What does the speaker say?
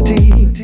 eternity.